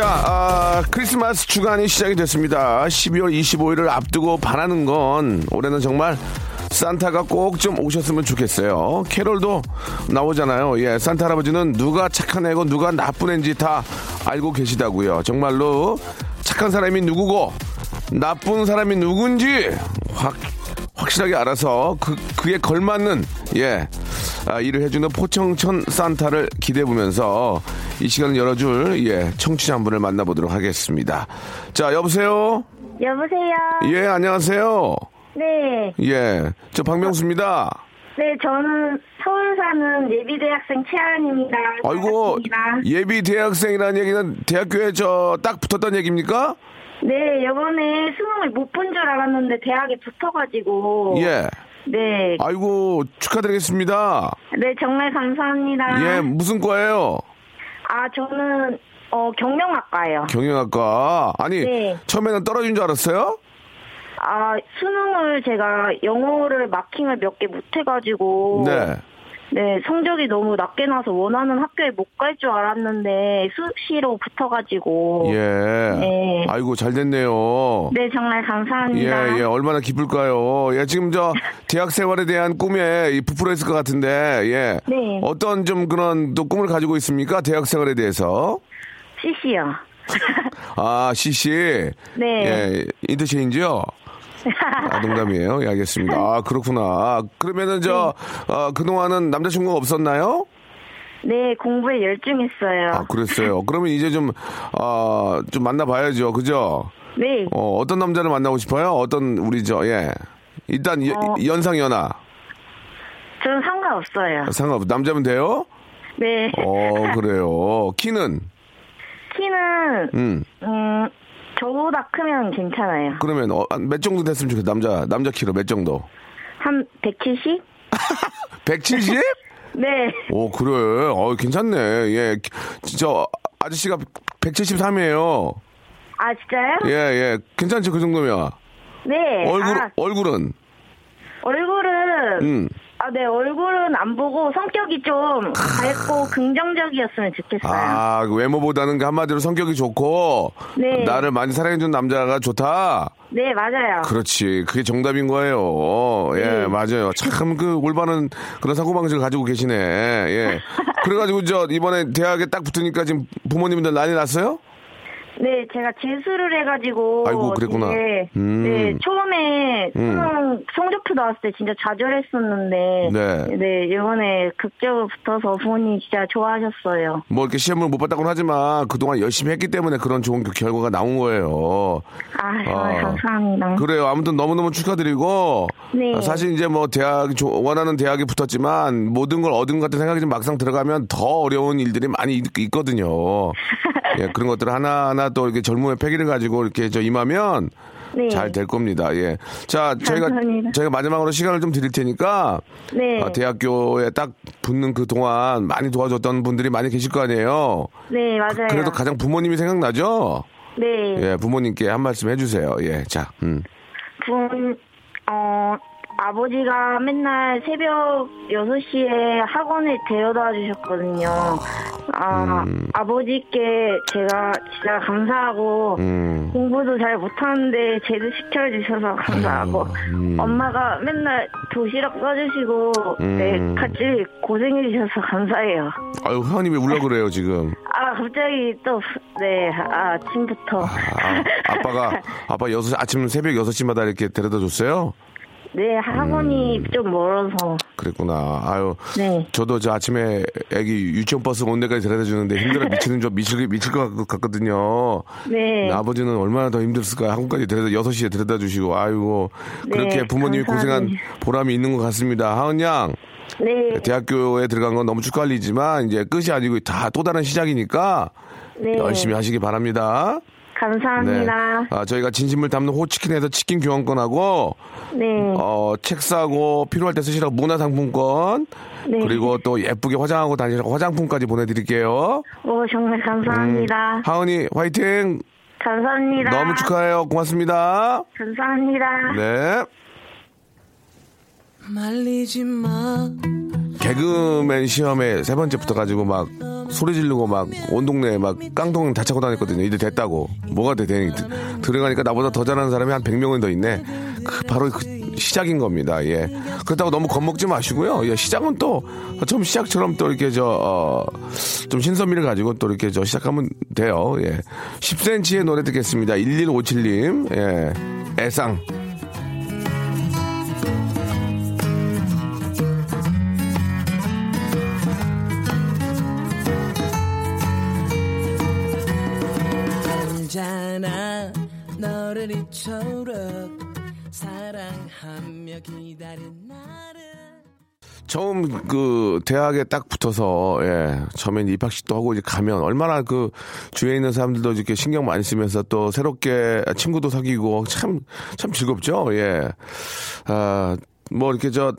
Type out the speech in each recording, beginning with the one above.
자, 아, 크리스마스 주간이 시작이 됐습니다. 12월 25일을 앞두고 바라는 건 올해는 정말 산타가 꼭 좀 오셨으면 좋겠어요. 캐롤도 나오잖아요. 예, 산타 할아버지는 누가 착한 애고 누가 나쁜 애인지 다 알고 계시다고요. 정말로 착한 사람이 누구고 나쁜 사람이 누군지 확 확실하게 알아서 그 그에 걸맞는 예 아, 일을 해주는 포청천 산타를 기대해 보면서 이 시간을 열어줄 예 청취자 한 분을 만나보도록 하겠습니다. 자 여보세요. 여보세요. 예 안녕하세요. 네, 예 저 박명수입니다. 네 저는 서울 사는 예비 대학생 최아은입니다. 아이고 반갑습니다. 예비 대학생이라는 얘기는 대학교에 저 딱 붙었다는 얘기입니까? 네, 이번에 수능을 못 본 줄 알았는데 대학에 붙어가지고. 예. 네, 아이고 축하드리겠습니다. 네 정말 감사합니다. 예 무슨 과예요? 아 저는 어 경영학과예요. 경영학과. 아니 네. 처음에는 떨어진 줄 알았어요? 아 수능을 제가 영어를 마킹을 몇 개 못해가지고. 네. 네, 성적이 너무 낮게 나서 원하는 학교에 못 갈 줄 알았는데 수시로 붙어가지고. 예. 네. 아이고 잘 됐네요. 네, 정말 감사합니다. 예, 예, 얼마나 기쁠까요? 예, 지금 저 대학 생활에 대한 꿈에 이 부풀어 있을 것 같은데, 예. 네. 어떤 좀 그런 또 꿈을 가지고 있습니까? 대학 생활에 대해서. CC요. 아, CC. 네. 예, 인터체인지요? 아, 농담이에요. 예, 알겠습니다. 아, 그렇구나. 그러면은 저, 네. 어, 그동안은 남자친구가 없었나요? 네, 공부에 열중했어요. 아, 그랬어요. 그러면 이제 좀, 아, 좀 만나봐야죠. 그죠? 네. 어, 어떤 남자를 만나고 싶어요? 어떤, 우리 저, 예. 일단, 여- 어. 연상연하. 저는 상관없어요. 상관없, 남자면 돼요? 네. 어, 그래요. 키는? 키는, 음. 음, 저보다 크면 괜찮아요. 그러면, 어, 한몇 정도 됐으면 좋겠어. 남자, 남자 키로 몇 정도? 한 170? 170? 네. 오, 그래. 어, 괜찮네. 예. 진짜, 아저씨가 173이에요. 아, 진짜요? 예, 예. 괜찮죠, 그 정도면. 네. 얼굴, 아, 얼굴은? 얼굴은, 음. 아, 네, 얼굴은 안 보고 성격이 좀 밝고 긍정적이었으면 좋겠어요. 아, 그 외모보다는 그 한마디로 성격이 좋고, 네. 나를 많이 사랑해준 남자가 좋다. 네, 맞아요. 그렇지. 그게 정답인 거예요. 예, 네. 맞아요. 참 그 올바른 그런 사고방식을 가지고 계시네. 예. 그래가지고 저 이번에 대학에 딱 붙으니까 지금 부모님들 난리 났어요? 네, 제가 재수를 해가지고. 아이고, 그랬구나. 네, 음. 네, 처음에 음. 수능 성적표 나왔을 때 진짜 좌절했었는데. 네. 네, 이번에 극적으로 붙어서 부모님이 진짜 좋아하셨어요. 뭐 이렇게 시험을 못 봤다고는 하지만 그동안 열심히 했기 때문에 그런 좋은 그 결과가 나온 거예요. 아, 아. 감사합니다. 그래요. 아무튼 너무너무 축하드리고. 네. 아, 사실 이제 뭐 대학, 조- 원하는 대학에 붙었지만 모든 걸 얻은 것 같은 생각이 좀 막상 들어가면 더 어려운 일들이 많이 있, 있거든요. 예, 그런 것들 하나하나 또 이렇게 젊음의 패기를 가지고 이렇게 저 임하면 네. 잘될 겁니다. 예. 자, 저희가, 감사합니다. 저희가 마지막으로 시간을 좀 드릴 테니까. 네. 어, 대학교에 딱 붙는 그 동안 많이 도와줬던 분들이 많이 계실 거 아니에요. 네, 맞아요. 그 래도 가장 부모님이 생각나죠? 네. 예, 부모님께 한 말씀 해 주세요. 예, 자, 음. 부, 어, 아버지가 맨날 새벽 6시에 학원에 데려다 주셨거든요. 아, 아버지께 제가 진짜 감사하고 음. 공부도 잘 못하는데 제도 시켜주셔서 감사하고 엄마가 맨날 도시락 싸주시고 네, 음. 같이 고생해주셔서 감사해요. 아유, 회원님 왜 울려 그래요, 지금? 아 갑자기 또 네 아 침부터 아, 아빠가, 아빠 여섯 아침 새벽 6시마다 이렇게 데려다 줬어요? 네 학원이 음. 좀 멀어서 그랬구나. 아유. 네 저도 저 아침에 애기 유치원 버스 온 데까지 데려다 주는데 힘들어 미치는 줄 미칠, 미칠 것 같- 같거든요. 네. 아버지는 얼마나 더 힘들었을까. 학원까지 데려다, 6시에 데려다 주시고, 아이고. 네, 그렇게 부모님이 고생한 감사합니다. 보람이 있는 것 같습니다. 하은 양, 네, 대학교에 들어간 건 너무 축하드리지만, 이제 끝이 아니고 다 또 다른 시작이니까, 네. 열심히 하시기 바랍니다. 감사합니다. 아, 저희가 진심을 담는 호치킨에서 치킨 교환권하고, 네. 어, 책 사고 필요할 때 쓰시라고 문화상품권, 네. 그리고 또 예쁘게 화장하고 다니시라고 화장품까지 보내드릴게요. 오, 정말 감사합니다. 하은이 화이팅! 감사합니다. 음. 너무 축하해요. 고맙습니다. 감사합니다. 네. 말리지 마. 개그맨 시험에 세 번째 붙어가지고 막 소리 지르고 막 온 동네에 막 깡통 다 차고 다녔거든요. 이제 됐다고. 뭐가 돼? 되- 들어가니까 나보다 더 잘하는 사람이 한 100명은 더 있네. 그 바로 그 시작인 겁니다. 예. 그렇다고 너무 겁먹지 마시고요. 예, 시작은 또 처음 시작처럼 또 이렇게 저, 어, 좀 신선미를 가지고 또 이렇게 저 시작하면 돼요. 예. 10cm의 노래 듣겠습니다. 1157님. 예. 애상. 처음 그 대학에 딱 붙어서 예 처음엔 입학식도 하고 이제 가면 얼마나 그 주위에 있는 사람들도 이렇게 신경 많이 쓰면서 또 새롭게 친구도 사귀고 참 참 즐겁죠? 예아뭐 이렇게 저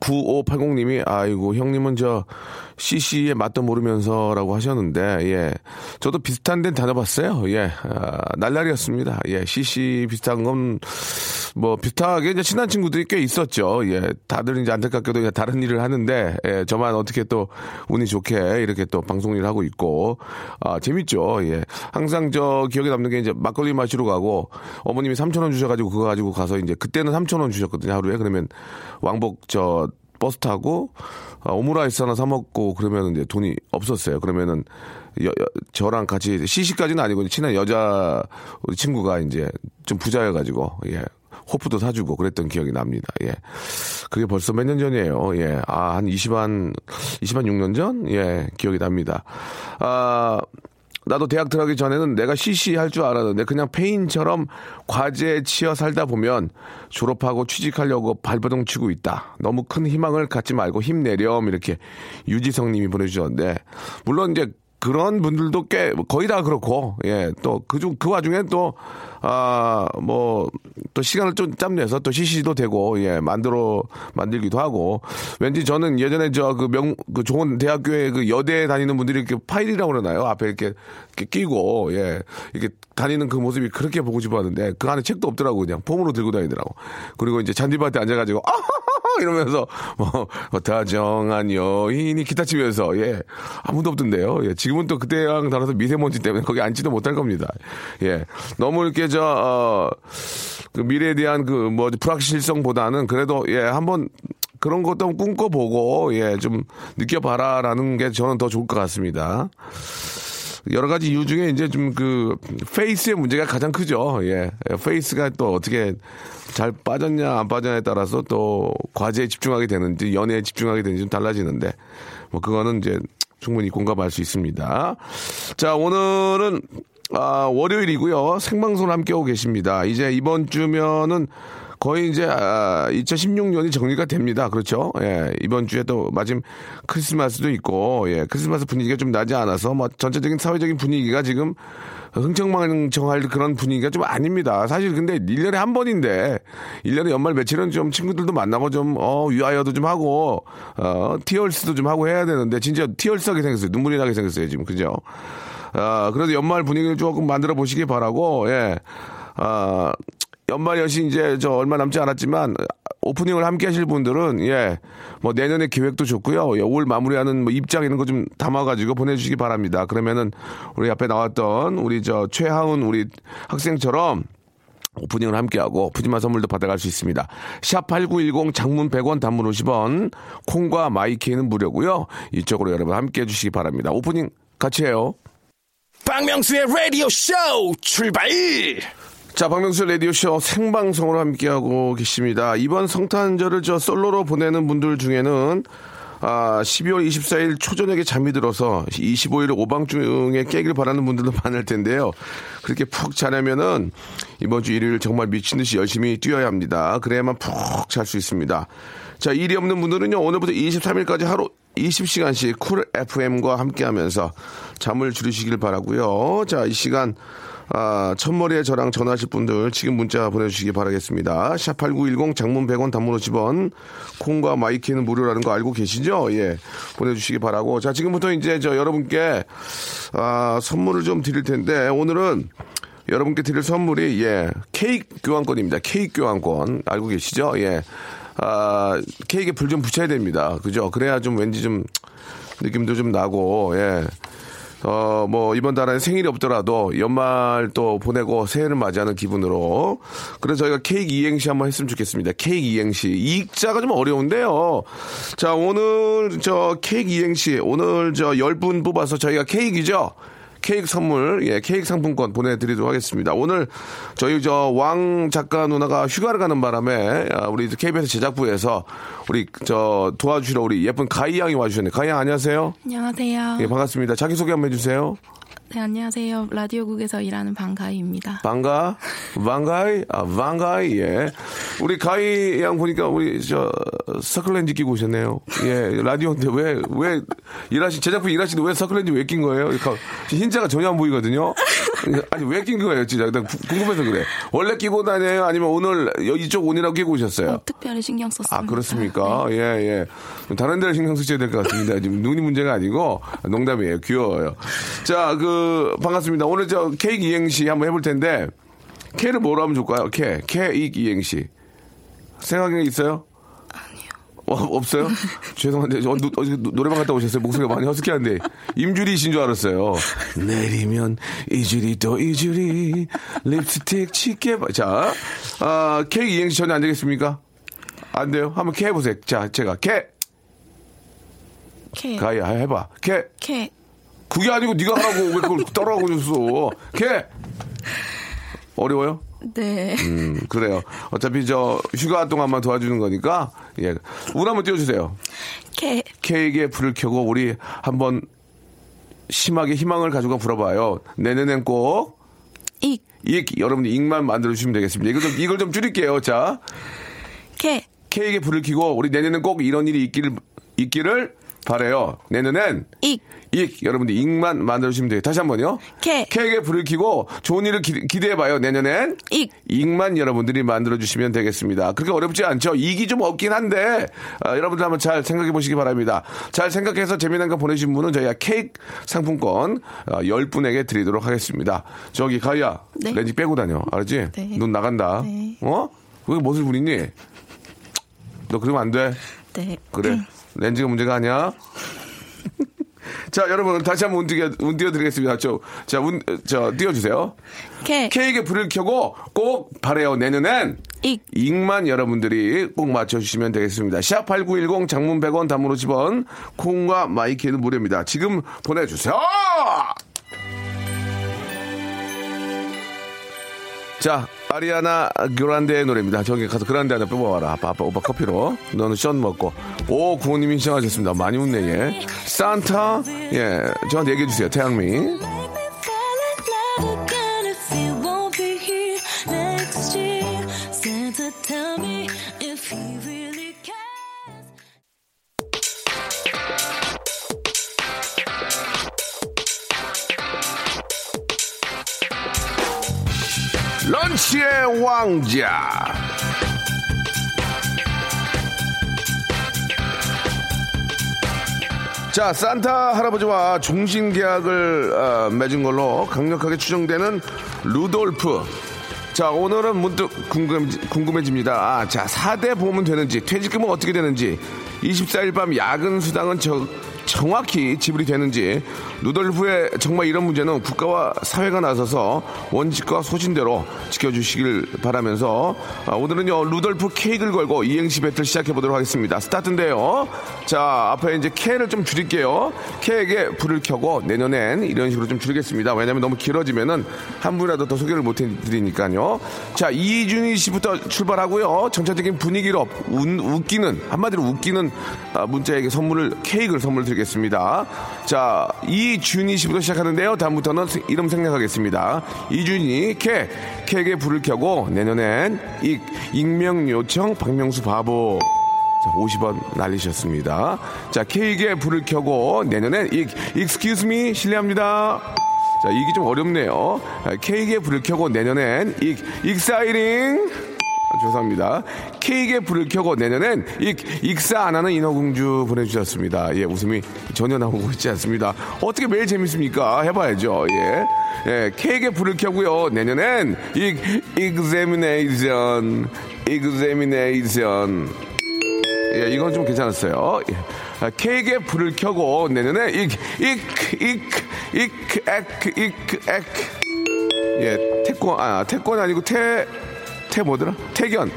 9580님이 아이고 형님은 저 CC의 맛도 모르면서라고 하셨는데 예. 저도 비슷한 데는 다녀봤어요. 예. 아, 날라리였습니다. 예 CC 비슷한 건 뭐 비슷하게 이제 친한 친구들이 꽤 있었죠. 예 다들 이제 안타깝게도 다른 일을 하는데 예 저만 어떻게 또 운이 좋게 이렇게 또 방송 일을 하고 있고 아 재밌죠. 예 항상 저 기억에 남는 게 이제 막걸리 마시러 가고 어머님이 3천 원 주셔가지고 그거 가지고 가서 이제 그때는 3천 원 주셨거든요 하루에. 그러면 왕복 저 버스 타고 아, 오므라이스 하나 사 먹고 그러면 이제 돈이 없었어요. 그러면은 여- 여- 저랑 같이 CC까지는 아니고 친한 여자 우리 친구가 이제 좀 부자여가지고 예 호프도 사주고 그랬던 기억이 납니다. 예 그게 벌써 몇 년 전이에요. 예 아 한 20한 20한 6년 전 예 기억이 납니다. 아 나도 대학 들어가기 전에는 내가 CC 할 줄 알았는데 그냥 페인처럼 과제에 치여 살다 보면 졸업하고 취직하려고 발버둥 치고 있다. 너무 큰 희망을 갖지 말고 힘내렴 이렇게 유지성 님이 보내주셨는데 물론 이제 그런 분들도 꽤 거의 다 그렇고 예또 그중 그 와중에 또 아 뭐 또 시간을 좀 짬내서 또 CC도 되고 예 만들어 만들기도 하고. 왠지 저는 예전에 저 그명그 좋은 대학교에 그 여대에 다니는 분들이 이렇게 파일이라고 그러나요? 앞에 이렇게, 이렇게 끼고 예 이렇게 다니는 그 모습이 그렇게 보고 싶었는데 그 안에 책도 없더라고 그냥. 폼으로 들고 다니더라고. 그리고 이제 잔디밭에 앉아가지고 아 이러면서 뭐 다정한 여인이 기타 치면서 예 아무도 없던데요. 예 지금은 또 그때랑 달라서 미세먼지 때문에 거기 앉지도 못할 겁니다. 예 너무 이렇게 저 어 그 미래에 대한 그 뭐 불확실성보다는 그래도 예 한번 그런 것도 한번 꿈꿔보고 예 좀 느껴봐라라는 게 저는 더 좋을 것 같습니다. 여러 가지 이유 중에 이제 좀 그 페이스의 문제가 가장 크죠. 예. 페이스가 또 어떻게 잘 빠졌냐 안 빠졌냐에 따라서 또 과제에 집중하게 되는지 연애에 집중하게 되는지 좀 달라지는데 뭐 그거는 이제 충분히 공감할 수 있습니다. 자, 오늘은 아, 월요일이고요. 생방송 함께하고 계십니다. 이제 이번 주면은 거의 이제 아, 2016년이 정리가 됩니다. 그렇죠? 예, 이번 주에 또 마침 크리스마스도 있고 예, 크리스마스 분위기가 좀 나지 않아서 뭐 전체적인 사회적인 분위기가 지금 흥청망청할 그런 분위기가 좀 아닙니다. 사실 근데 1년에 한 번인데 1년에 연말 며칠은 좀 친구들도 만나고 좀 어, 위하여도 좀 하고 어, 티얼스도 좀 하고 해야 되는데 진짜 티얼스하게 생겼어요. 눈물이 나게 생겼어요, 지금. 그죠? 아, 그래도 연말 분위기를 조금 만들어 보시기 바라고, 예. 아, 연말 연시 이제 저 얼마 남지 않았지만 오프닝을 함께 하실 분들은, 예, 뭐 내년에 계획도 좋고요. 예, 올 마무리하는 뭐 입장 이런 거 좀 담아가지고 보내주시기 바랍니다. 그러면은 우리 앞에 나왔던 우리 저 최하운 우리 학생처럼 오프닝을 함께하고 푸짐한 선물도 받아갈 수 있습니다. 샵 8910 장문 100원 단문 50원 콩과 마이케이는 무료고요. 이쪽으로 여러분 함께해 주시기 바랍니다. 오프닝 같이 해요. 박명수의 라디오 쇼 출발! 자, 박명수 라디오쇼 생방송으로 함께하고 계십니다. 이번 성탄절을 저 솔로로 보내는 분들 중에는 아, 12월 24일 초저녁에 잠이 들어서 25일 오밤중에 깨길 바라는 분들도 많을 텐데요. 그렇게 푹 자려면은 이번 주 일요일 정말 미친 듯이 열심히 뛰어야 합니다. 그래야만 푹 잘 수 있습니다. 자, 일이 없는 분들은요, 오늘부터 23일까지 하루 20시간씩 쿨 FM과 함께 하면서 잠을 줄이시길 바라고요 자, 이 시간 아, 첫머리에 저랑 전화하실 분들 지금 문자 보내주시기 바라겠습니다. 샵8910 장문 100원 단문 50원 콩과 마이키는 무료라는 거 알고 계시죠? 예. 보내주시기 바라고. 자, 지금부터 이제 저 여러분께 아, 선물을 좀 드릴 텐데 오늘은 여러분께 드릴 선물이 예. 케이크 교환권입니다. 케이크 교환권. 알고 계시죠? 예. 아, 케이크에 불 좀 붙여야 됩니다. 그죠? 그래야 좀 왠지 좀 느낌도 좀 나고, 예. 어, 뭐, 이번 달에 생일이 없더라도 연말 또 보내고 새해를 맞이하는 기분으로. 그래서 저희가 케이크 이행시 한번 했으면 좋겠습니다. 케이크 이행시. 이익자가 좀 어려운데요. 자, 오늘 저 케이크 이행시. 오늘 저 10분 뽑아서 저희가 케이크죠? 케이크 선물, 예, 케이크 상품권 보내드리도록 하겠습니다. 오늘 저희 저 왕 작가 누나가 휴가를 가는 바람에 아, 우리 KBS 제작부에서 우리 저 도와주시러 우리 예쁜 가희 양이 와주셨네요. 가희 양 안녕하세요. 안녕하세요. 예, 반갑습니다. 자기소개 한번 해주세요. 네, 안녕하세요. 라디오국에서 일하는 방가희입니다. 반가, 반가이, 아, 반가이, 예. 우리 가희 양 보니까 우리 저 서클렌즈 끼고 오셨네요. 예, 라디오인데 왜, 왜, 일하시, 제작부 일하시는데 왜 서클렌즈 왜 낀 거예요? 그 흰자가 전혀 안 보이거든요. 아니, 왜 낀 거예요, 진짜? 나 구- 궁금해서 그래. 원래 끼고 다녀요? 아니면 오늘 이쪽 오니라고 끼고 오셨어요? 어, 특별히 신경 썼습니다. 아, 그렇습니까? 예, 예. 다른 데를 신경 쓰셔야 될 것 같습니다. 지금 눈이 문제가 아니고 농담이에요. 귀여워요. 자, 그, 반갑습니다. 오늘 저 케이크 이행시 한번 해볼 텐데, 케를 뭐로 하면 좋을까요? 케, 케이크 이행시. 생각이 있어요? 아니요. 어, 없어요? 죄송한데, 저, 노, 어제 노- 노래방 갔다 오셨어요? 목소리가 많이 허스키한데, 임주리이신 줄 알았어요. 내일이면 잊으리 또 잊으리, 립스틱 바- 자, 아, 케이크 이행시 전혀 안 되겠습니까? 안 돼요? 한번 케 해보세요. 자, 제가 케, 케, 가야 해봐. 케, 케, 그게 아니고 네가 하라고 왜 그걸 따라하고 있어? 케. 어려워요? 네. 음, 그래요. 어차피 저 휴가 동안만 도와주는 거니까 예. 운 한번 띄워주세요. 케, 케이크에 불을 켜고 우리 한번 심하게 희망을 가지고 불어봐요. 내년엔 꼭 익, 이, 여러분 익만 만들어주시면 되겠습니다. 이걸 좀, 이걸 좀 줄일게요. 자, 케, 케이크에 불을 켜고 우리 내년엔 꼭 이런 일이 있기를, 있기를 바래요. 내년엔 익, 익 여러분들 익만 만들어주시면 돼요. 다시 한 번요. 케, 케이크에 불을 켜고 좋은 일을 기, 기대해봐요. 내년엔 익. 익만 여러분들이 만들어주시면 되겠습니다. 그렇게 어렵지 않죠. 익이 좀 없긴 한데 아, 여러분들 한번 잘 생각해 보시기 바랍니다. 잘 생각해서 재미난 거 보내신 분은 저희가 케이크 상품권 아, 10분에게 드리도록 하겠습니다. 저기 가희야 네. 렌즈 빼고 다녀. 알았지? 네. 눈 나간다. 네. 어? 왜 멋을 부리니? 너 그러면 안 돼. 네. 그래. 렌즈가 문제가 아니야. 자, 여러분, 다시 한번 운 띄워, 운 띄워드리겠습니다. 저, 자, 운, 저, 띄워 주세요. 케, 케이크에 불을 켜고 꼭 바래요. 내년엔 익, 익만 여러분들이 꼭 맞춰 주시면 되겠습니다. 샵 8910 장문 100원 단문 50원 콩과 마이키는 무료입니다. 지금 보내 주세요! 자, 아리아나 그란데의 노래입니다. 저기 가서 그란데 하나 뽑아와라. 아빠, 아빠, 오빠 커피로. 너는 션 먹고. 오, 구호님이 신청하셨습니다. 많이 웃네, 얘. 산타, 예, 저한테 얘기해주세요. 태양미. 런치의 왕자. 자, 산타 할아버지와 종신 계약을 어, 맺은 걸로 강력하게 추정되는 루돌프. 자, 오늘은 문득 궁금, 궁금해집니다. 아, 자, 4대 보험은 되는지, 퇴직금은 어떻게 되는지, 24일 밤 야근 수당은 저, 정확히 지불이 되는지 루돌프의 정말 이런 문제는 국가와 사회가 나서서 원칙과 소신대로 지켜주시길 바라면서 아, 오늘은요 루돌프 케이크를 걸고 이행시 배틀 시작해 보도록 하겠습니다. 스타트인데요. 자 앞에 이제 K를 좀 줄일게요. K에게 불을 켜고 내년엔 이런 식으로 좀 줄이겠습니다. 왜냐면 너무 길어지면은 한 분이라도 더 소개를 못 해드리니까요. 자 이준희 씨부터 출발하고요. 전체적인 분위기로 운- 웃기는 한마디로 웃기는 아, 문자에게 선물을 케이크를 선물 드리겠습니다. 자, 이 준희 씨부터 시작하는데요. 다음부터는 세- 이름 생략하겠습니다. 이준희, K, K에게 불을 켜고 내년엔 익, 익명 요청 박명수 바보. 자, 50원 날리셨습니다. 자, K에게 불을 켜고 내년엔 익, excuse me, 실례합니다. 자, 이게 좀 어렵네요. 아, K에게 불을 켜고 내년엔 익, exciting. 아, 죄송합니다. 케이크에 불을 켜고 내년엔 익, 익사 안 하는 인어공주 보내주셨습니다. 예, 웃음이 전혀 나오고 있지 않습니다. 어떻게 매일 재밌습니까? 해봐야죠. 예. 예, 케이크에 불을 켜고요. 내년엔 익, examination, examination. 예, 이건 좀 괜찮았어요. 예. 아, 케이크에 불을 켜고 내년에 익, 익, 익, 익, 액, 익, 액. 예, 태권, 아, 태권 아니고 태, 태 뭐더라? 태견.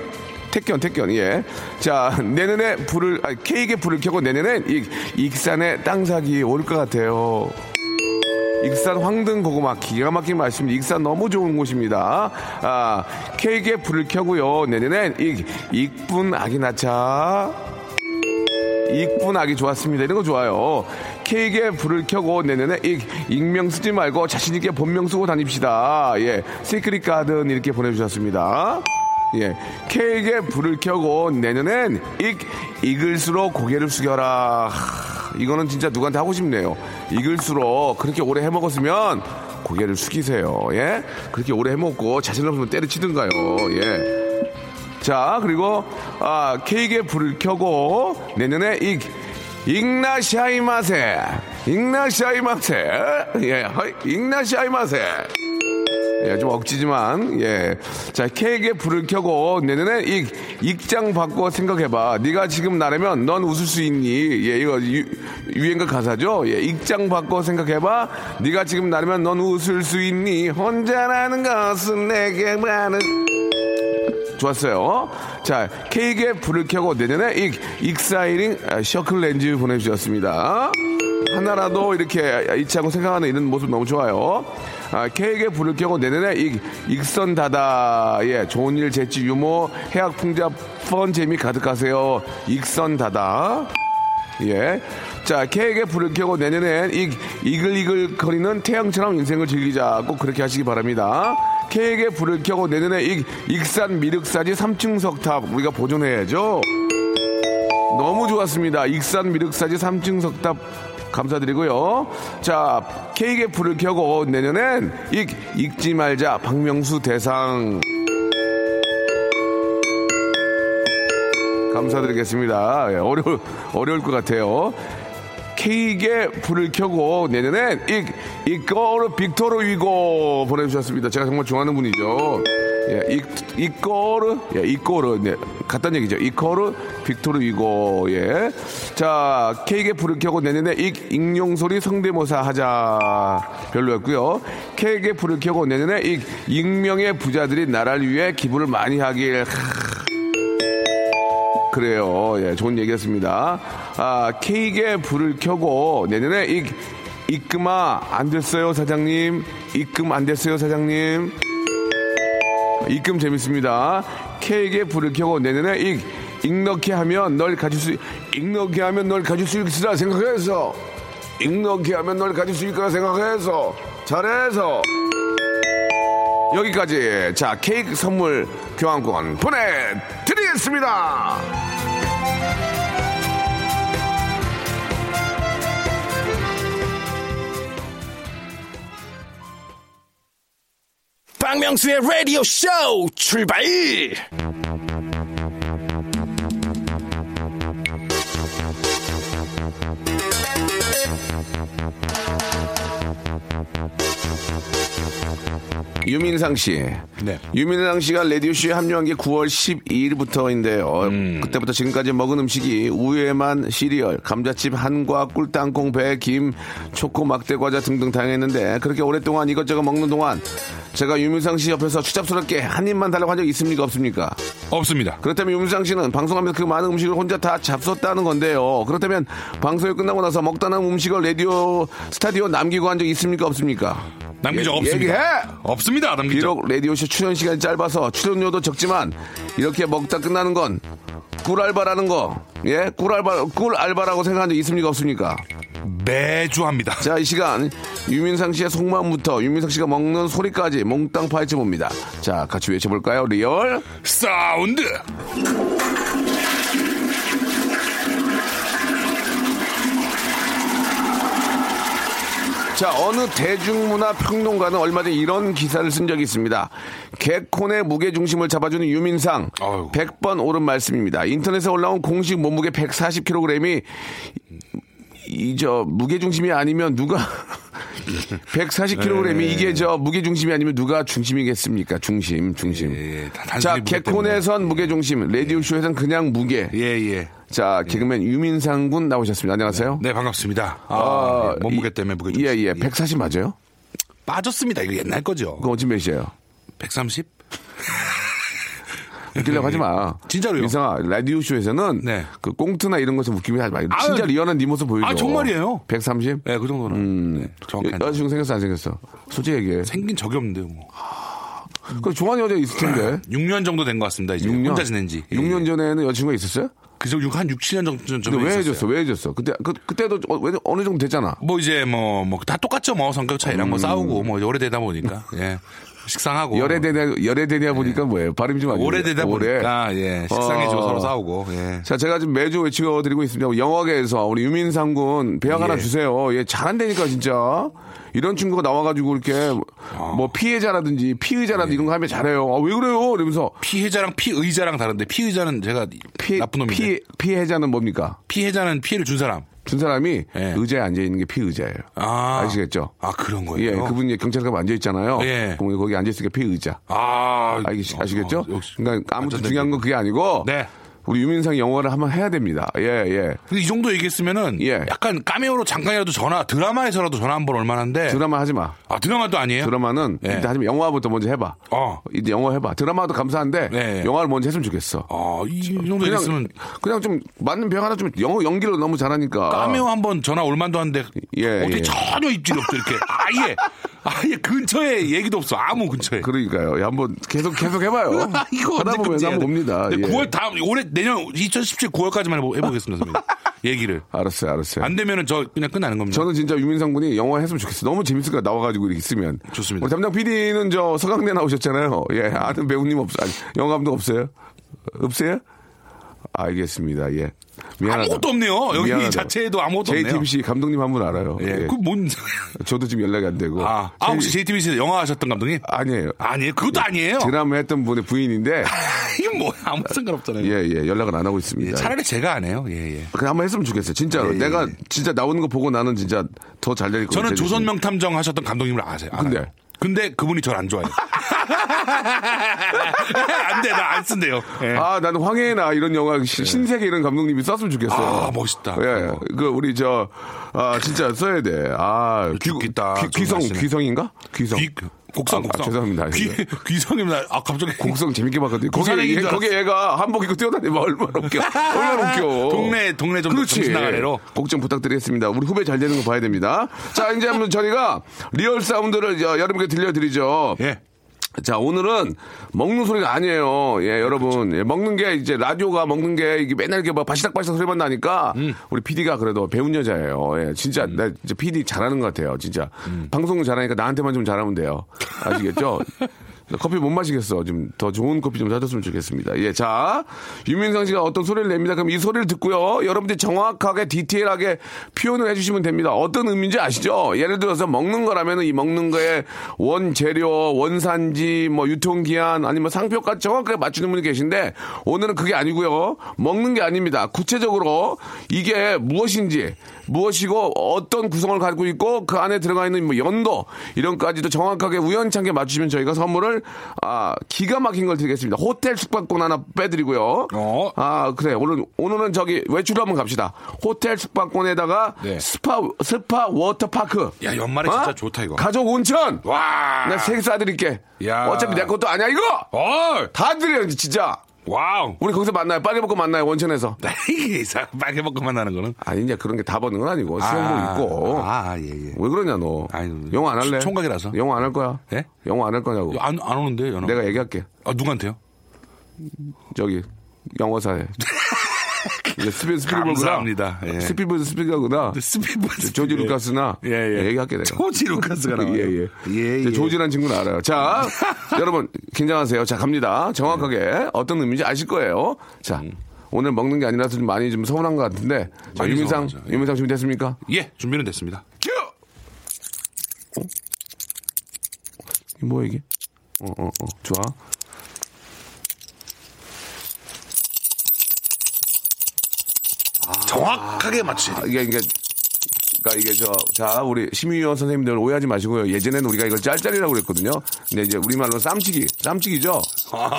태견, 태견, 예. 자, 내년에 불을, 아, 케이크에 불을 켜고 내년엔 익, 익산에 땅 사기 올 것 같아요. 익산 황등 고구마 기가 막힌 말씀 익산 너무 좋은 곳입니다. 아, 케이크에 불을 켜고요. 내년엔 익, 익분 아기 낳자. 익분 아기 좋았습니다. 이런 거 좋아요. 케이크에 불을 켜고 내년에 익, 익명 쓰지 말고 자신있게 본명 쓰고 다닙시다. 예. 시크릿 가든 이렇게 보내주셨습니다. 예. 케이크에 불을 켜고 내년엔 익, 익을수록 고개를 숙여라. 하, 이거는 진짜 누구한테 하고 싶네요. 익을수록 그렇게 오래 해 먹었으면 고개를 숙이세요. 예. 그렇게 오래 해 먹고 자신 없으면 때려치든가요. 예. 자, 그리고, 아, 케이크에 불을 켜고, 내년에 익, 익나샤이마세. 익나샤이마세. 예, 익나샤이마세. 예, 좀 억지지만, 예. 자, 케이크에 불을 켜고, 내년에 익, 익장 바꿔 생각해봐. 네가 지금 나라면 넌 웃을 수 있니? 예, 이거 유, 유행가 가사죠? 예, 익장 바꿔 생각해봐. 네가 지금 나라면 넌 웃을 수 있니? 혼자라는 것은 내게 많은. 좋았어요. 자, 케이크에 불을 켜고 내년에 익, exciting 아, 서클 렌즈 보내주셨습니다. 하나라도 이렇게 잊지 않고 생각하는 이런 모습 너무 좋아요. 아, 케이크에 불을 켜고 내년에 익, 익선 다다. 예, 좋은 일, 재치, 유머, 해학, 풍자, 펀, 재미 가득하세요. 익선 다다. 예. 자, 케이크에 불을 켜고 내년엔 이, 이글이글 거리는 태양처럼 인생을 즐기자. 꼭 그렇게 하시기 바랍니다. 케이크에 불을 켜고 내년에 이, 익산 미륵사지 3층 석탑 우리가 보존해야죠. 너무 좋았습니다. 익산 미륵사지 3층 석탑 감사드리고요. 자, 케이크에 불을 켜고 내년엔 익, 익지 말자 박명수 대상. 감사드리겠습니다. 예, 어려울, 어려울 것 같아요. 케이크에 불을 켜고 내년엔 이, 이거로 빅토르 위고 보내주셨습니다. 제가 정말 좋아하는 분이죠. 예, 이, 이거르, 예, 이거르, 네, 같다는 얘기죠. 이거르 빅토르 위고, 예. 자, 케이크에 불을 켜고 내년에 익, 익룡소리 성대모사 하자. 별로였고요 케이크에 불을 켜고 내년에 익, 익명의 부자들이 나라를 위해 기부를 많이 하길. 그래요. 예, 좋은 얘기였습니다. 아, 케이크에 불을 켜고 내년에 이, 입금아 안 됐어요, 사장님. 입금 안 됐어요, 사장님. 입금 재밌습니다. 케이크에 불을 켜고 내년에 이, 익넣게 하면 널 가질 수, 익넣게 하면 널 가질 수 있으라 생각해서, 익넣게 하면 널 가질 수 있으라 생각해서, 잘해서. 여기까지. 자, 케이크 선물 교환권 보내드리겠습니다. 박명수의 라디오 쇼 출발! 유민상 씨. 네. 유민상 씨가 라디오쇼에 합류한 게 9월 12일부터인데요. 그때부터 지금까지 먹은 음식이 우유에만 시리얼, 감자칩, 한과, 꿀 땅콩, 배, 김, 초코, 막대 과자 등등 다양했는데 그렇게 오랫동안 이것저것 먹는 동안 제가 유민상 씨 옆에서 추잡스럽게 한 입만 달라고 한 적 있습니까? 없습니까? 없습니다. 그렇다면 유민상 씨는 방송하면서 그 많은 음식을 혼자 다 잡섰다는 건데요. 그렇다면 방송이 끝나고 나서 먹다 남은 음식을 라디오 스타디오 남기고 한 적 있습니까? 없습니까? 남긴 적 예- 없습니다. 얘기해! 없습니다. 남긴 적. 비록 라디오쇼 출연 시간이 짧아서 출연료도 적지만 이렇게 먹다 끝나는 건 꿀알바라는 거, 예? 꿀알바, 꿀알바라고 생각한 적 있습니까? 없습니까? 매주 합니다. 자, 이 시간 유민상 씨의 속마음부터 유민상 씨가 먹는 소리까지 몽땅 파헤쳐 봅니다. 자, 같이 외쳐볼까요? Real. 사운드. 자, 어느 대중문화 평론가는 얼마 전 이런 기사를 쓴 적이 있습니다. 개콘의 무게중심을 잡아주는 유민상. 아유. 100번 옳은 말씀입니다. 인터넷에 올라온 공식 몸무게 140kg이 이 저 무게 중심이 아니면 누가 140kg이 네. 이게 저 무게 중심이 아니면 누가 중심이겠습니까? 중심, 중심. 예, 다 단순히 자, 무게 개콘에선 무게 중심, 라디오 쇼에선 그냥 무게. 예, 예. 자, 개그맨 유민상 군 나오셨습니다. 안녕하세요. 네, 반갑습니다. 아, 어, 예, 몸무게 이- 때문에 무게 예, 예. 140 맞아요? 빠졌습니다. 이거 옛날 거죠. 그거 어찌 몇이에요? 130? 웃기려고 하지 마. 진짜로요? 민상아, 라디오쇼에서는 네. 그 꽁트나 이런 것에 웃기면 하지 마. 진짜 리얼한 네 모습 보여줘. 아, 정말이에요. 130? 네, 그 정도는. 네, 정확한. 여, 여자친구 생겼어, 안 생겼어? 솔직히 얘기해. 생긴 적이 없는데요, 뭐. 그 좋아하는 여자 있을 텐데. 6년 정도 된 것 같습니다. 이제 6년? 혼자 지낸 지. 예, 6년 예. 전에는 여자친구가 있었어요? 그래서 한 6, 7년 정도 전 근데 왜. 해줬어? 왜 해줬어? 그때, 그, 그때도 어, 왜- 어느 정도 됐잖아. 뭐 이제 뭐 뭐 다 똑같죠 뭐 성격 차이랑 뭐 싸우고 뭐 오래되다 보니까 예 식상하고 열애되냐, 열애되냐 보니까 뭐예요? 발음이 좀. 오래되다 보니까 예 식상해지고 어. 서로 싸우고 예 자, 제가 지금 매주 외치고 드리고 있습니다. 영화계에서 우리 유민상 군 배역 하나 예. 주세요. 예, 잘한다니까, 진짜. 이런 친구가 나와가지고 이렇게 아. 뭐 피해자라든지 피의자라든지 이런 거 하면 잘해요. 아, 왜 그래요? 이러면서 피해자랑 피의자랑 다른데 피의자는 제가 피, 나쁜 놈인데 피, 피해자는 뭡니까? 피해자는 피해를 준 사람 준 사람이 예. 의자에 앉아 있는 게 피의자예요. 아 아시겠죠? 아 그런 예, 거예요 그분이 이제 경찰관 앉아 있잖아요. 예. 그럼 거기 앉아 있으니까 피의자. 아 아시, 아시겠죠? 어, 그러니까 아무튼 완전 중요한 건 그게 아니고 네. 우리 유민상 영화를 한번 해야 됩니다. 예, 예. 근데 이 정도 얘기했으면은 예. 약간 까메오로 잠깐이라도 전화 드라마에서라도 전화 한 번 얼마나인데 드라마 하지 마. 아 드라마도 아니에요 드라마는 예. 일단 하지만 영화부터 먼저 해봐. 어. 이제 영화 해봐. 드라마도 감사한데 네. 영화를 먼저 했으면 좋겠어. 아이 정도 그냥 얘기했으면 그냥 좀 맞는 병 하나 좀 영어 연기를 너무 잘하니까. 까메오 한번 전화 올만도 한데 예, 어떻게 예. 전혀 입질이 없죠 이렇게 아예 아예 근처에 얘기도 없어 아무 근처에 그러니까요. 예, 한번 계속 계속 해봐요. 아, 이거 하다 보면? 한번 옵니다. 네, 예. 9월 다음 올해 내년 2017 9월까지만 해보, 해보겠습니다 선배님 얘기를 알았어요, 알았어요. 안 되면은 저 그냥 끝나는 겁니다 저는 진짜 유민상 군이 영화 했으면 좋겠어. 너무 재밌을 거야 나와가지고 이렇게 있으면. 좋습니다. 우리 담당 PD는 저 서강대 나오셨잖아요. 예, 아는 배우님 없어. 아니, 영화 감독 없어요? 없어요? 알겠습니다. 예. 미안하다. 아무것도 없네요 여기 미안하다. 자체에도 아무것도 없네요 JTBC 감독님 한 분 알아요. 예, 예. 그 뭔 저도 지금 연락이 안 되고. 아, 아 혹시 JTBC에서 영화 하셨던 감독님? 아니에요. 아니에요 그것도 아니에요 드라마 했던 분의 부인인데 이건 뭐 아무 상관없잖아요 예, 예, 연락을 안 하고 있습니다. 예, 차라리 제가 안 해요 예, 예. 그냥 한번 했으면 좋겠어요. 진짜로. 예, 예, 내가 예. 진짜 나오는 거 보고 나는 진짜 더 잘 될 것 같아요. 저는 조선명탐정 하셨던 감독님을 아세요 알아요. 근데? 그분이 저를 안 좋아해요 안 돼 나 안 쓴대요 예. 아, 나는 황해나 이런 영화 시- 신세계 이런 감독님이 썼으면 좋겠어. 아, 멋있다. 예, 그 우리 저 아, 진짜 써야 돼. 아, 귀, 좋겠다. 귀, 귀성 좀 귀성인가? 귀성. 귀, 곡성, 아, 아, 곡성. 죄송합니다. 귀, 귀성입니다. 아, 갑자기. 곡성 재밌게 봤거든요. 거기 거기 얘가 한복 입고 뛰어다니면 얼마나 웃겨. 얼마나 웃겨. 동네, 동네 좀 그렇지. 나가래로. 곡좀 부탁드리겠습니다. 우리 후배 잘 되는 거 봐야 됩니다. 자, 이제 한번 저희가 real 사운드를 저 여러분께 들려드리죠. 예. 자, 오늘은 먹는 소리가 아니에요. 예, 여러분. 예, 먹는 게 이제 라디오가 먹는 게 이게 맨날 이렇게 막 바시닥바시닥 소리만 나니까 우리 PD가 그래도 배운 여자예요. 예, 진짜 나 진짜 PD 잘하는 것 같아요. 진짜. 방송 잘하니까 나한테만 좀 잘하면 돼요. 아시겠죠? 커피 못 마시겠어. 좀 더 좋은 커피 좀 사줬으면 좋겠습니다. 예, 자 유민상 씨가 어떤 소리를 냅니다. 그럼 이 소리를 듣고요. 여러분들이 정확하게 디테일하게 표현을 해주시면 됩니다. 어떤 의미인지 아시죠? 예를 들어서 먹는 거라면 이 먹는 거에 원재료, 원산지, 뭐 유통기한 아니면 상표까지 정확하게 맞추는 분이 계신데 오늘은 그게 아니고요. 먹는 게 아닙니다. 구체적으로 이게 무엇인지 무엇이고 어떤 구성을 가지고 있고 그 안에 들어가 있는 뭐 연도 이런까지도 정확하게 우연찮게 맞추시면 저희가 선물을 아 기가 막힌 걸 드리겠습니다. 호텔 숙박권 하나 빼드리고요. 어. 아 그래 오늘 오늘은 저기 외출을 한번 갑시다. 호텔 숙박권에다가 네. 스파 스파 워터파크. 야, 연말에 진짜 좋다, 이거. 가족 온천. 와. 내가 세개 쏴드릴게. 야. 어차피 내 것도 아니야 이거. 어! 다 드려요 진짜. Wow. 우리 거기서 만나요. 빨개벗고 만나요 온천에서. 빨개벗고 만나는 거는. 아니 이제 그런 게 다 버는 건 아니고 수영복 입고. 아, 예, 예. 왜 그러냐 너? 아니, 영화 안 할래? 총각이라서. 영화 안할 거야? 예? 영화 안할 거냐고? 안, 안 오는데, 연어. 내가 얘기할게. 아, 누구한테요? 저기 영화사에. 스필 스필버그나 감사합니다. 예. 스필버그 스필버그나 스피드 조지 루카스나 예, 예. 얘기할게 내가. 조지 루카스가 나와요. 예, 예. 예, 예. 조지란 친구는 알아요. 자, 여러분 긴장하세요. 자, 갑니다. 정확하게 어떤 의미인지 아실 거예요. 자, 오늘 먹는 게 아니라서 좀 많이 좀 서운한 것 같은데. 자, 유민상, 서운하죠. 예. 유민상 준비 됐습니까? 예, 준비는 됐습니다. 큐! 어? 뭐야 이게? 어, 어, 어, 좋아. 정확하게 아, 돼요. 이게 이게 그러니까 이게 저 자 우리 심의위원 선생님들 오해하지 마시고요. 예전에는 우리가 이걸 짤짤이라고 그랬거든요. 근데 이제 우리말로 쌈치기, 쌈치기죠.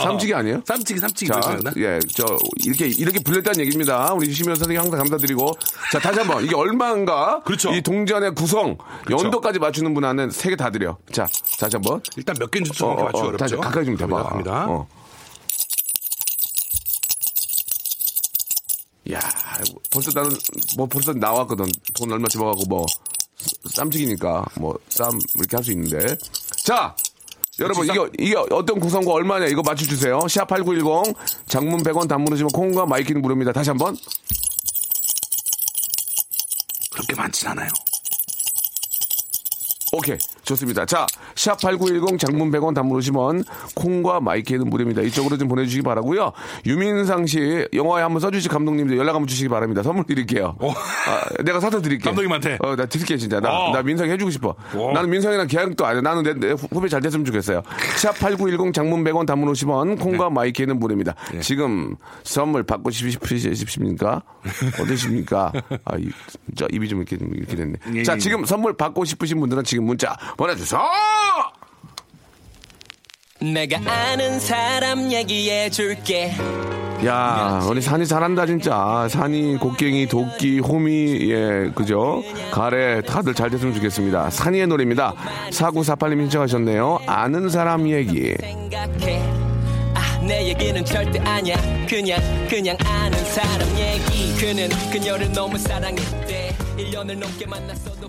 쌈치기 아니에요? 쌈치기, 쌈치기. 자? 예, 저 이렇게 이렇게 불렸다는 얘기입니다. 우리 심의위원 선생님 항상 감사드리고 자 다시 한번 이게 얼마인가? 그렇죠. 이 동전의 구성 연도까지 맞추는 분한테는 세개 다 드려. 자 다시 한번. 일단 몇 개인지 정확히 어, 어, 어, 어렵죠. 다시 가까이 좀 대봐. 갑니다. 갑니다. 어. 야, 벌써 나는 뭐 벌써 나왔거든. 돈 얼마 집어가고 뭐 쌈치기니까 뭐 쌈 이렇게 할 수 있는데. 자, 여러분 이게 이게 어떤 구성과 얼마냐 이거 맞춰주세요. 샵8910 장문 100원 단문 오시면 콩과 마이키는 무료입니다. 다시 한번. 그렇게 많진 않아요. 오케이. 좋습니다. 자, 샵 8910 장문 100원 단문 오시면 콩과 마이키는 무료입니다. 이쪽으로 좀 보내주시기 바라고요 유민상 씨 영화에 한번 써주실 감독님들 연락 한번 주시기 바랍니다. 선물 드릴게요. 아, 내가 사서 드릴게. 감독님한테? 어, 나 드릴게 진짜. 나, 어. 나 민상이 해주고 싶어. 어. 나는 민상이랑 계약도 안 해. 나는 내, 내 후배 잘 됐으면 좋겠어요. 샵 8910 장문 100원 단문 오시면 콩과 마이키는 무료입니다. 지금 선물 받고 싶으십니까? 어떠십니까? 아, 이, 저 입이 좀 이렇게, 이렇게 됐네. 예, 자, 예. 지금 선물 받고 싶으신 분들은 지금 문자 보내주세요. 내가 아는 사람 얘기해 줄게 야, 우리 산이 잘한다 진짜. 산이, 곡괭이, 도끼, 호미, 예, 그죠? 가래 다들 잘 됐으면 좋겠습니다. 산이의 노래입니다. 4948님 신청하셨네요. 아는 사람 얘기. 아, 내 얘기는 절대 아니야 그냥 그냥 아는 사람 얘기 그는 그녀를 너무 사랑했대 1년을 넘게 만났어도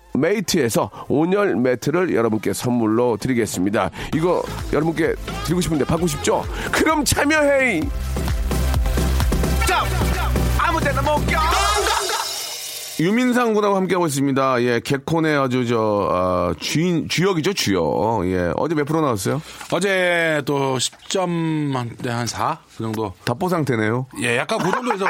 메이트에서 온열 매트를 여러분께 선물로 드리겠습니다. 이거 여러분께 드리고 싶은데 받고 싶죠? 그럼 참여해! 아무 데나 못 껴! 유민상 군하고 함께하고 있습니다. 예, 개콘의 아주 저, 어, 주인, 주역이죠, 주역. 예, 어제 몇 프로 나왔어요? 어제 또 10점 한, 네, 한 4? 그 정도. 답보 상태네요. 예, 약간 그 정도에서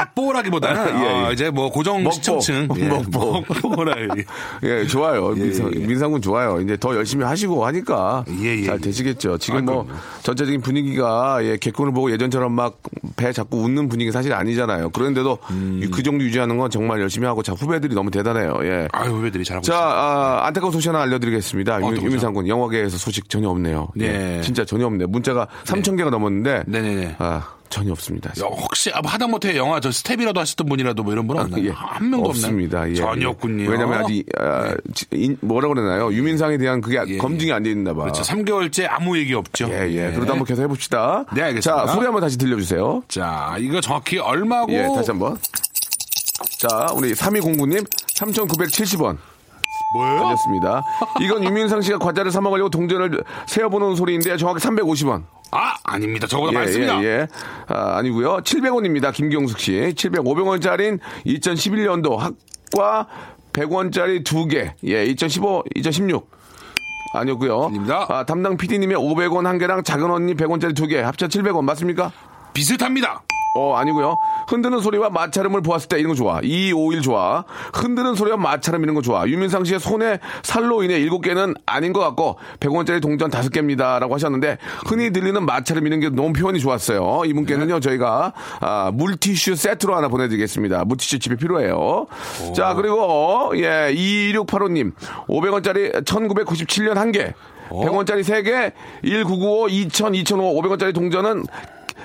답보라기보다는 예, 예. 어, 이제 뭐 고정 먹보. 시청층. 예, 먹보. 먹보라. 예, 좋아요. 예, 민상, 예. 민상군 좋아요. 이제 더 열심히 하시고 하니까 예, 예, 잘 예. 되시겠죠. 지금 아, 뭐 그럼요. 전체적인 분위기가 예, 개콘을 보고 예전처럼 막배 잡고 웃는 분위기 사실 아니잖아요. 그런데도 음. 그 정도 유지하는 건 정말 열심히 하고 자 후배들이 너무 대단해요. 예. 아유, 후배들이 잘하고 자. 아, 안타까운 소식 하나 알려드리겠습니다. 거죠? 유민상군 영화계에서 소식 전혀 없네요. 네. 예, 진짜 전혀 없네요. 문자가 3천 개가 넘었는데 네네네. 아, 전혀 없습니다. 야, 혹시 아, 하다못해 영화 저 스텝이라도 하셨던 분이라도 뭐 이런 분 없나요? 예. 한 명도 없습니다. 없나요? 예. 전혀 없군요. 왜냐면 아직 아, 지- 인- 뭐라 그러나요? 유민상에 대한 그게 예. 검증이 안 돼 있나 봐. 그렇죠. 3개월째 아무 얘기 없죠. 예, 예. 그러다 한번 계속 해봅시다. 네, 알겠습니다. 자, 소리 한번 다시 들려주세요. 자, 이거 정확히 얼마고? 예, 다시 한번. 자, 우리 3209님, 3,970원. 뭐예요? 알렸습니다. 이건 유민상 씨가 과자를 사 먹으려고 동전을 세어보는 소리인데 정확히 350원. 아, 아닙니다. 저보다 예, 많습니다. 예, 예. 아, 아니고요. 700원입니다. 김경숙 씨. 700, 500원짜리인 2011년도 학과 100원짜리 두 개. 예, 2015, 2016. 아니었고요. 아닙니다. 아, 담당 PD님의 500원 한 개랑 작은 언니 100원짜리 두 개. 합쳐 700원 맞습니까? 비슷합니다. 어, 아니고요. 흔드는 소리와 마찰음을 보았을 때 이런 거 좋아. 251 좋아. 흔드는 소리와 마찰음 이런 거 좋아. 유민상 씨의 손에 살로 인해 7개는 아닌 것 같고 100원짜리 동전 5개입니다. 라고 하셨는데 흔히 들리는 마찰음 이런 게 너무 표현이 좋았어요. 이분께는요, 저희가 아, 물티슈 세트로 하나 보내드리겠습니다. 물티슈 집에 필요해요. 자, 그리고 예, 2685님 500원짜리 1997년 한 개. 100원짜리 3개, 1995, 2000, 2005, 500원짜리 동전은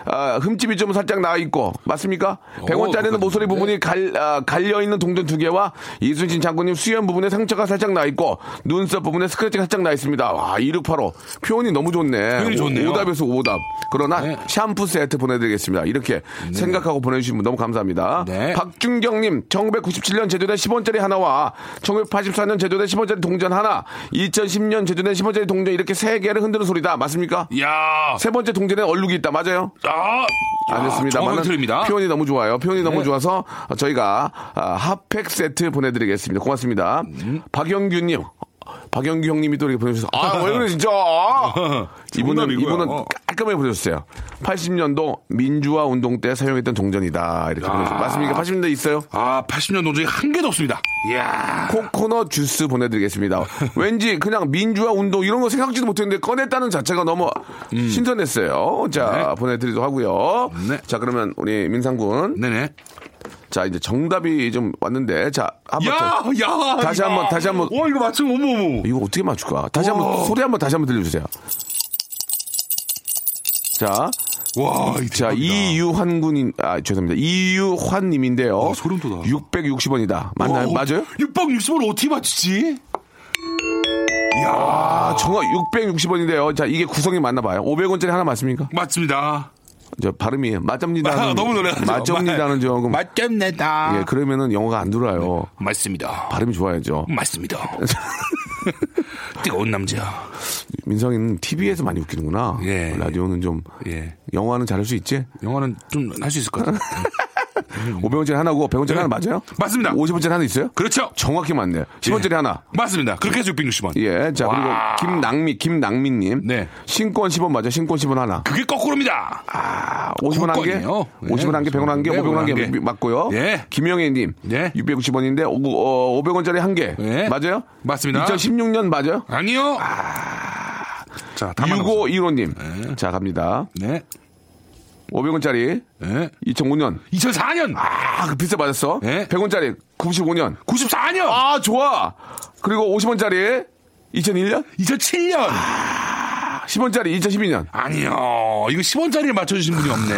아, 흠집이 좀 살짝 나 있고 맞습니까? 100원짜리는 모서리 부분이 갈, 아, 갈려 있는 동전 두 개와 이순신 장군님 수염 부분에 상처가 살짝 나 있고 눈썹 부분에 스크래치가 살짝 나 있습니다. 와, 2685 표현이 너무 좋네. 표현이 좋네요. 오, 답에서 오답. 그러나 네. 샴푸 세트 보내드리겠습니다. 이렇게 생각하고 보내주신 분 너무 감사합니다. 네. 박준경님 1997년 제조된 10원짜리 하나와 1984년 제조된 10원짜리 동전 하나, 2010년 제조된 10원짜리 동전 이렇게 세 개를 흔드는 소리다. 맞습니까? 야 세 번째 동전에 얼룩이 있다. 맞아요? 아, 알겠습니다만 정확히 틀립니다. 표현이 너무 좋아요. 표현이 너무 네. 좋아서 저희가 아, 핫팩 세트 보내드리겠습니다. 고맙습니다. 음. 박영규님. 박영규 형님이 또 이렇게 보내주셔서 아, 왜 그래, 진짜. 이분은. 이분은 깔끔하게 보내주셨어요. 80년도 민주화 운동 때 사용했던 동전이다. 이렇게 보내주셨어요. 맞습니까? 80년대 있어요? 아, 80년 동전이 한 개도 없습니다. 이야. 코코넛 주스 보내드리겠습니다. 왠지 그냥 민주화 운동 이런 거 생각지도 못했는데 꺼냈다는 자체가 너무 신선했어요. 자, 보내드리도록 하고요. 음. 네. 자, 그러면 우리 민상군. 네네. 자, 이제 정답이 좀 왔는데, 자, 한번 야, 더. 야. 다시 야. 한번, 다시 한번. 와, 이거 맞추면 어머, 어머. 이거 어떻게 맞출까? 다시 한번, 와. 소리 한번 다시 한번 들려 주세요. 자, 와, 이 자. 이유환 군인, 아, 죄송합니다. 이유환 님인데요. 와, 소름 돋아. 660원이다. 맞나요? 어, 맞아요? 660원 어떻게 맞추지? 아, 정확 660원인데요. 자, 이게 구성이 맞나 봐요. 500원짜리 하나 맞습니까? 맞습니다. 저 발음이 맞잡니다. 아, 너무 놀라가지고. 맞잡니다는 조금. 맞겠네다. 예, 그러면은 영어가 안 들어요. 맞습니다. 발음이 좋아야죠. 맞습니다. 뜨거운 남자. 민성이는 TV에서 많이 웃기는구나. 예. 라디오는 좀 예. 영화는 잘할 수 있지? 영화는 좀 할 수 있을 것 같아요. 500원짜리 하나고 100원짜리 하나 맞아요? 맞습니다. 50원짜리 하나 있어요? 그렇죠. 정확히 맞네요. 10원짜리 예. 하나. 맞습니다. 그렇게 해서 660원. 예. 자, 그리고 와. 김낭미, 김낭미님. 네. 신권 10원 맞아. 신권 10원 하나. 그게 거꾸로입니다. 아, 50원 한 개? 국권이요. 네, 50원 한 개, 100원 한 개, 네, 500원 한개한 개. 맞고요. 예. 김영애님. 예. 660원인데, 어, 500원짜리 한 개. 예. 맞아요? 맞습니다. 2016년 맞아요? 아니요. 자, 다 6515님. 자, 갑니다. 네. 500원짜리. 네. 2005년. 2004년. 아, 그 비싸 맞았어. 예. 100원짜리 95년. 94년. 아, 좋아. 그리고 50원짜리 2001년? 2007년. 10원짜리 2012년. 아니요. 이거 10원짜리를 맞춰주신 분이 없네.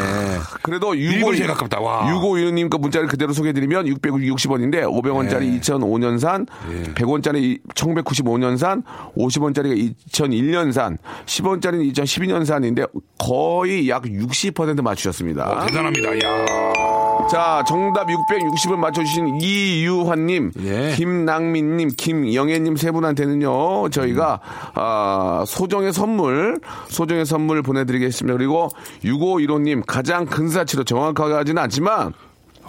그래도 일본이 65 제일 가깝다. 와. 6515님 거 문자를 그대로 소개해드리면 660원인데 500원짜리 예. 2005년산, 예. 100원짜리 1995년산, 50원짜리가 2001년산, 10원짜리는 2012년산인데 거의 약 60% 맞추셨습니다. 대단합니다. 야 자, 정답 660을 맞춰주신 이유환님, 예. 김낭민님, 김영애님 세 분한테는요, 저희가, 아, 소정의 선물, 소정의 선물 보내드리겠습니다. 그리고 6515님, 가장 근사치로 정확하게 하지는 않지만,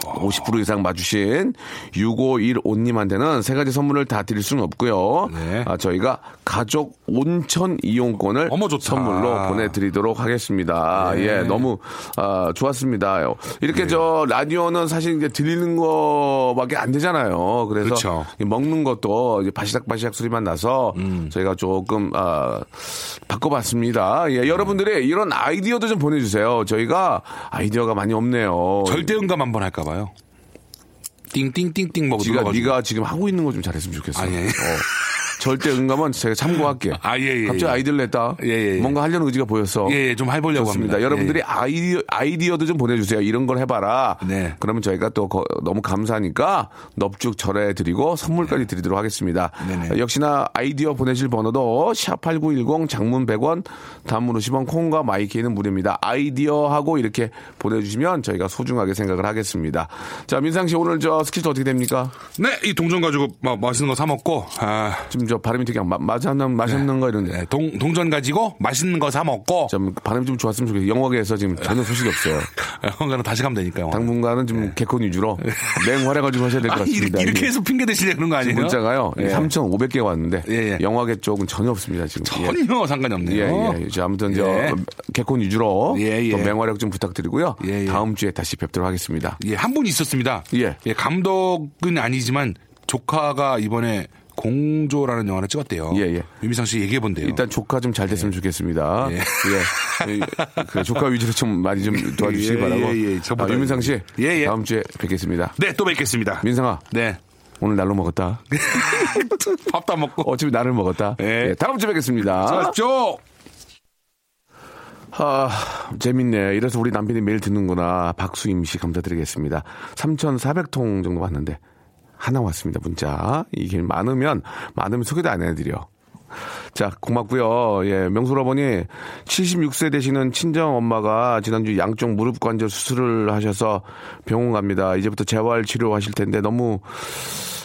50% 이상 맞추신 6515님한테는 세 가지 선물을 다 드릴 수는 없고요. 네. 아, 저희가 가족 온천 이용권을 어머, 좋다. 선물로 보내드리도록 하겠습니다. 네. 예, 너무 아, 좋았습니다. 이렇게 저 라디오는 사실 이제 들리는 거밖에 안 되잖아요. 그래서 그쵸. 이 먹는 것도 이제 바시락바시락 소리만 나서 음. 저희가 조금 아, 바꿔봤습니다. 예, 여러분들이 이런 아이디어도 좀 보내주세요. 저희가 아이디어가 많이 없네요. 절대 응감 한번 할까 봐 요. 띵띵띵띵 네가, 눌러가지고. 네가 지금 하고 있는 거 좀 잘했으면 좋겠어. 아, 예. 어. 절대 응감은 제가 참고할게. 아, 예, 예, 갑자기 예. 아이디어를 냈다. 예, 예, 예. 뭔가 하려는 의지가 보였어. 예, 예, 좀 해보려고 좋습니다. 합니다. 여러분들이 예, 예. 아이디어, 아이디어도 좀 보내주세요. 이런 걸 해봐라. 네. 그러면 저희가 또 거- 너무 감사하니까 넙죽 절해드리고 선물까지 드리도록 하겠습니다. 네네. 역시나 아이디어 보내실 번호도 샵8910 장문 100원 단문 50원 콩과 마이 K는 무료입니다. 아이디어하고 이렇게 보내주시면 저희가 소중하게 생각을 하겠습니다. 자, 민상 씨 오늘 저 스케줄 어떻게 됩니까? 네, 이 동전 가지고 막 맛있는 거 사 먹고, 아, 지금 저 발음이 되게 마, 맞았나, 맛있는 거 이런데. 네, 동, 동전 가지고 맛있는 거 사 먹고, 좀 발음이 좀 좋았으면 좋겠어요. 영화계에서 지금 전혀 소식이 없어요. 영화는 다시 가면 되니까요. 당분간은 좀 개콘 위주로 맹활약을 좀 하셔야 될것 네. 같습니다. 이렇게, 이렇게 해서 핑계 대시냐 그런 거 아니에요? 문자가요. 예. 3,500개가 왔는데 예, 예. 영화계 쪽은 전혀 없습니다. 지금. 예. 전혀 상관이 없네요. 예, 예. 자, 아무튼 저 예. 개콘 위주로 예, 예. 또 맹활약 좀 부탁드리고요. 예, 예. 다음 주에 다시 뵙도록 하겠습니다. 예, 한분 있었습니다. 예. 감독은 아니지만 조카가 이번에 공조라는 영화를 찍었대요. 예, 예. 유미상 씨 얘기해 본대요. 일단 조카 좀 잘 됐으면 좋겠습니다. 예. 예. 그 조카 위주로 좀 많이 좀 도와주시기 예, 바라고. 예, 예. 아, 유민상 씨. 예, 예. 다음 주에 뵙겠습니다. 네, 또 뵙겠습니다. 민상아. 네. 오늘 날로 먹었다. 밥도 안 먹고. 어차피 나를 먹었다. 예. 예, 다음 주에 뵙겠습니다. 수고하십시오. 아, 재밌네. 이래서 우리 남편이 매일 듣는구나. 박수임 씨 감사드리겠습니다. 3,400통 정도 왔는데 하나 왔습니다. 문자. 이게 많으면 많으면 소개도 안 해드려. 자, 고맙고요. 예, 명수로 보니 76세 되시는 친정 엄마가 지난주 양쪽 무릎 관절 수술을 하셔서 병원 갑니다. 이제부터 재활 치료하실 텐데 너무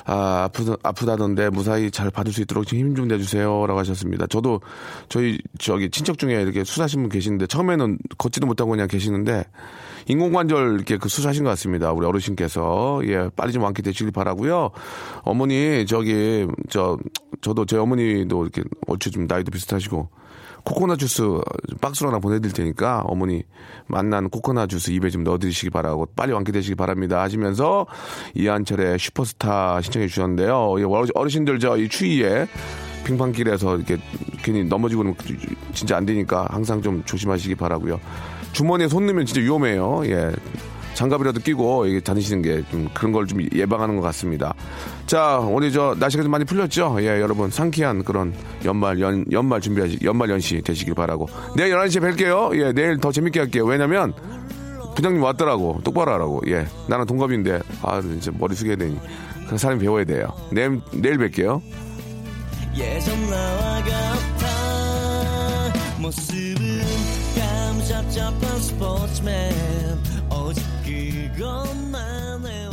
아, 아프다, 아프다던데 무사히 잘 받을 수 있도록 힘 좀 내주세요. 라고 하셨습니다. 저도 저희 저기 친척 중에 이렇게 수사하신 분 계시는데 처음에는 걷지도 못하고 그냥 계시는데 인공관절 이렇게 그 수사하신 것 같습니다. 우리 어르신께서. 예, 빨리 좀 완쾌되시길 바라고요 어머니, 저기, 저, 저도 제 어머니도 이렇게 얼추 좀 나이도 비슷하시고 코코넛 주스 박스로 하나 보내드릴 테니까 어머니 만난 코코넛 주스 입에 좀 넣어드리시기 바라고 빨리 완쾌되시기 바랍니다 하시면서 이한철의 슈퍼스타 신청해 주셨는데요. 예, 어르- 어르신들 저 이 추위에 빙판길에서 이렇게 괜히 넘어지고 그러면 진짜 안 되니까 항상 좀 조심하시기 바라고요. 주머니에 손 넣으면 진짜 위험해요. 예. 장갑이라도 끼고 다니시는 게 좀 그런 걸 좀 예방하는 것 같습니다. 자, 오늘 저 날씨가 좀 많이 풀렸죠? 예, 여러분 상쾌한 그런 연말 연 연말 준비하시 연말 연시 되시길 바라고. 내일 11시에 뵐게요. 예, 내일 더 재밌게 할게요. 왜냐면 부장님 왔더라고. 똑바로 하라고. 예. 나는 동갑인데 아, 이제 머리 숙여야 되니. 그 사람이 배워야 돼요. 내일 내일 뵐게요. 예전 나와 같아 모습은 감잡잡한 스포츠맨 오직 그것만 해왔다